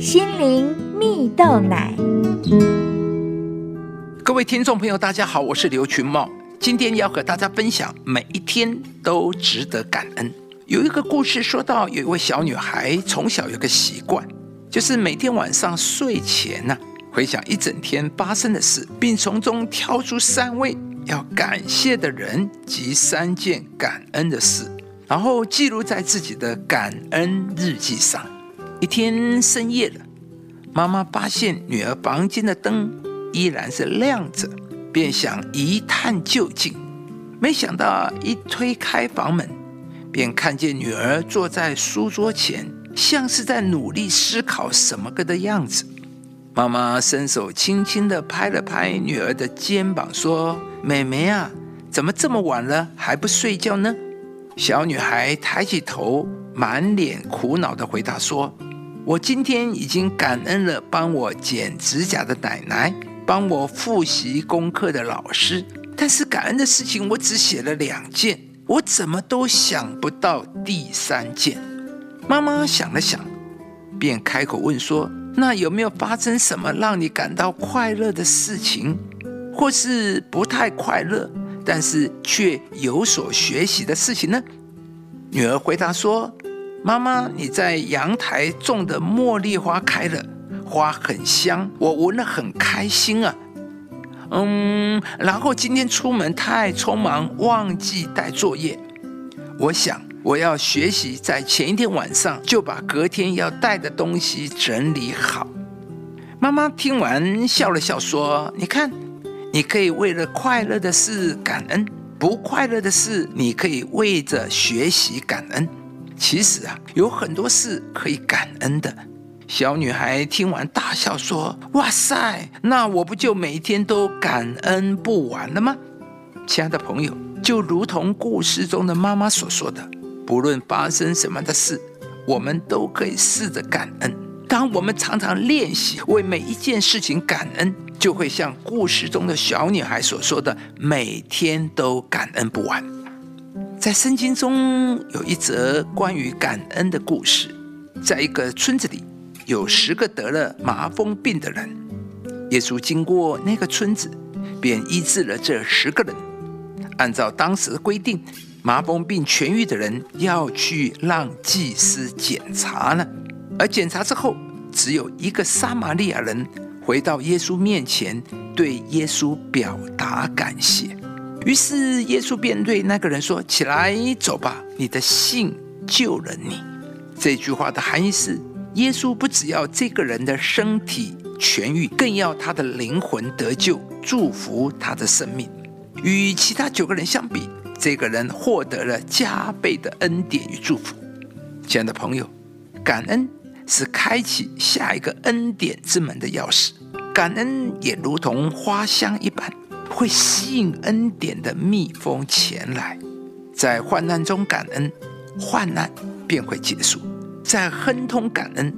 心灵蜜豆奶。各位听众朋友，大家好，我是刘群茂，今天要和大家分享，每一天都值得感恩。有一个故事说到，有一位小女孩从小有个习惯，就是每天晚上睡前呢、回想一整天发生的事，并从中挑出三位要感谢的人及三件感恩的事，然后记录在自己的感恩日记上。一天深夜了，妈妈发现女儿房间的灯依然是亮着，便想一探究竟。没想到一推开房门，便看见女儿坐在书桌前，像是在努力思考什么个的样子。妈妈伸手轻轻地拍了拍女儿的肩膀，说：“妹妹啊，怎么这么晚了还不睡觉呢？”小女孩抬起头，满脸苦恼地回答说。我今天已经感恩了帮我剪指甲的奶奶，帮我复习功课的老师，但是感恩的事情我只写了两件，我怎么都想不到第三件。妈妈想了想，便开口问说：“那有没有发生什么让你感到快乐的事情，或是不太快乐，但是却有所学习的事情呢？”女儿回答说。妈妈，你在阳台种的茉莉花开了，花很香，我闻了很开心啊。嗯，然后今天出门太匆忙，忘记带作业。我想我要学习在前一天晚上就把隔天要带的东西整理好。妈妈听完笑了笑说：“你看，你可以为了快乐的事感恩，不快乐的事你可以为着学习感恩。”其实啊，有很多事可以感恩的。小女孩听完大笑说：“哇塞，那我不就每天都感恩不完了吗？”亲爱的朋友，就如同故事中的妈妈所说的，不论发生什么的事，我们都可以试着感恩。当我们常常练习为每一件事情感恩，就会像故事中的小女孩所说的，每天都感恩不完。在圣经中有一则关于感恩的故事，在一个村子里，有十个得了麻风病的人。耶稣经过那个村子，便医治了这十个人。按照当时的规定，麻风病痊愈的人要去让祭司检查呢。而检查之后，只有一个撒玛利亚人回到耶稣面前，对耶稣表达感谢。于是耶稣便对那个人说：“起来，走吧，你的信救了你。”这句话的含义是，耶稣不只要这个人的身体痊愈，更要他的灵魂得救，祝福他的生命。与其他九个人相比，这个人获得了加倍的恩典与祝福。亲爱的朋友，感恩是开启下一个恩典之门的钥匙，感恩也如同花香一般。会吸引恩典的蜜蜂前来，在患难中感恩，患难便会结束；在亨通感恩，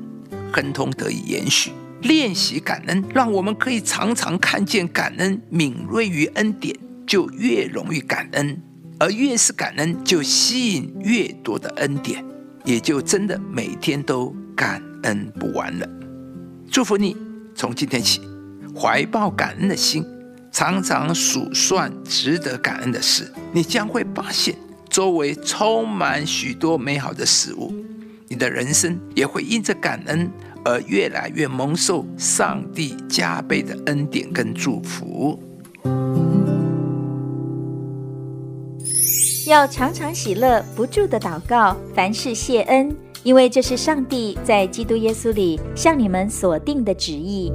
亨通得以延续。练习感恩，让我们可以常常看见感恩，敏锐于恩典，就越容易感恩；而越是感恩，就吸引越多的恩典，也就真的每天都感恩不完了。祝福你，从今天起，怀抱感恩的心。常常数算值得感恩的事，你将会发现周围充满许多美好的事物，你的人生也会因着感恩而越来越蒙受上帝加倍的恩典跟祝福。要常常喜乐，不住的祷告，凡事谢恩，因为这是上帝在基督耶稣里向你们所定的旨意。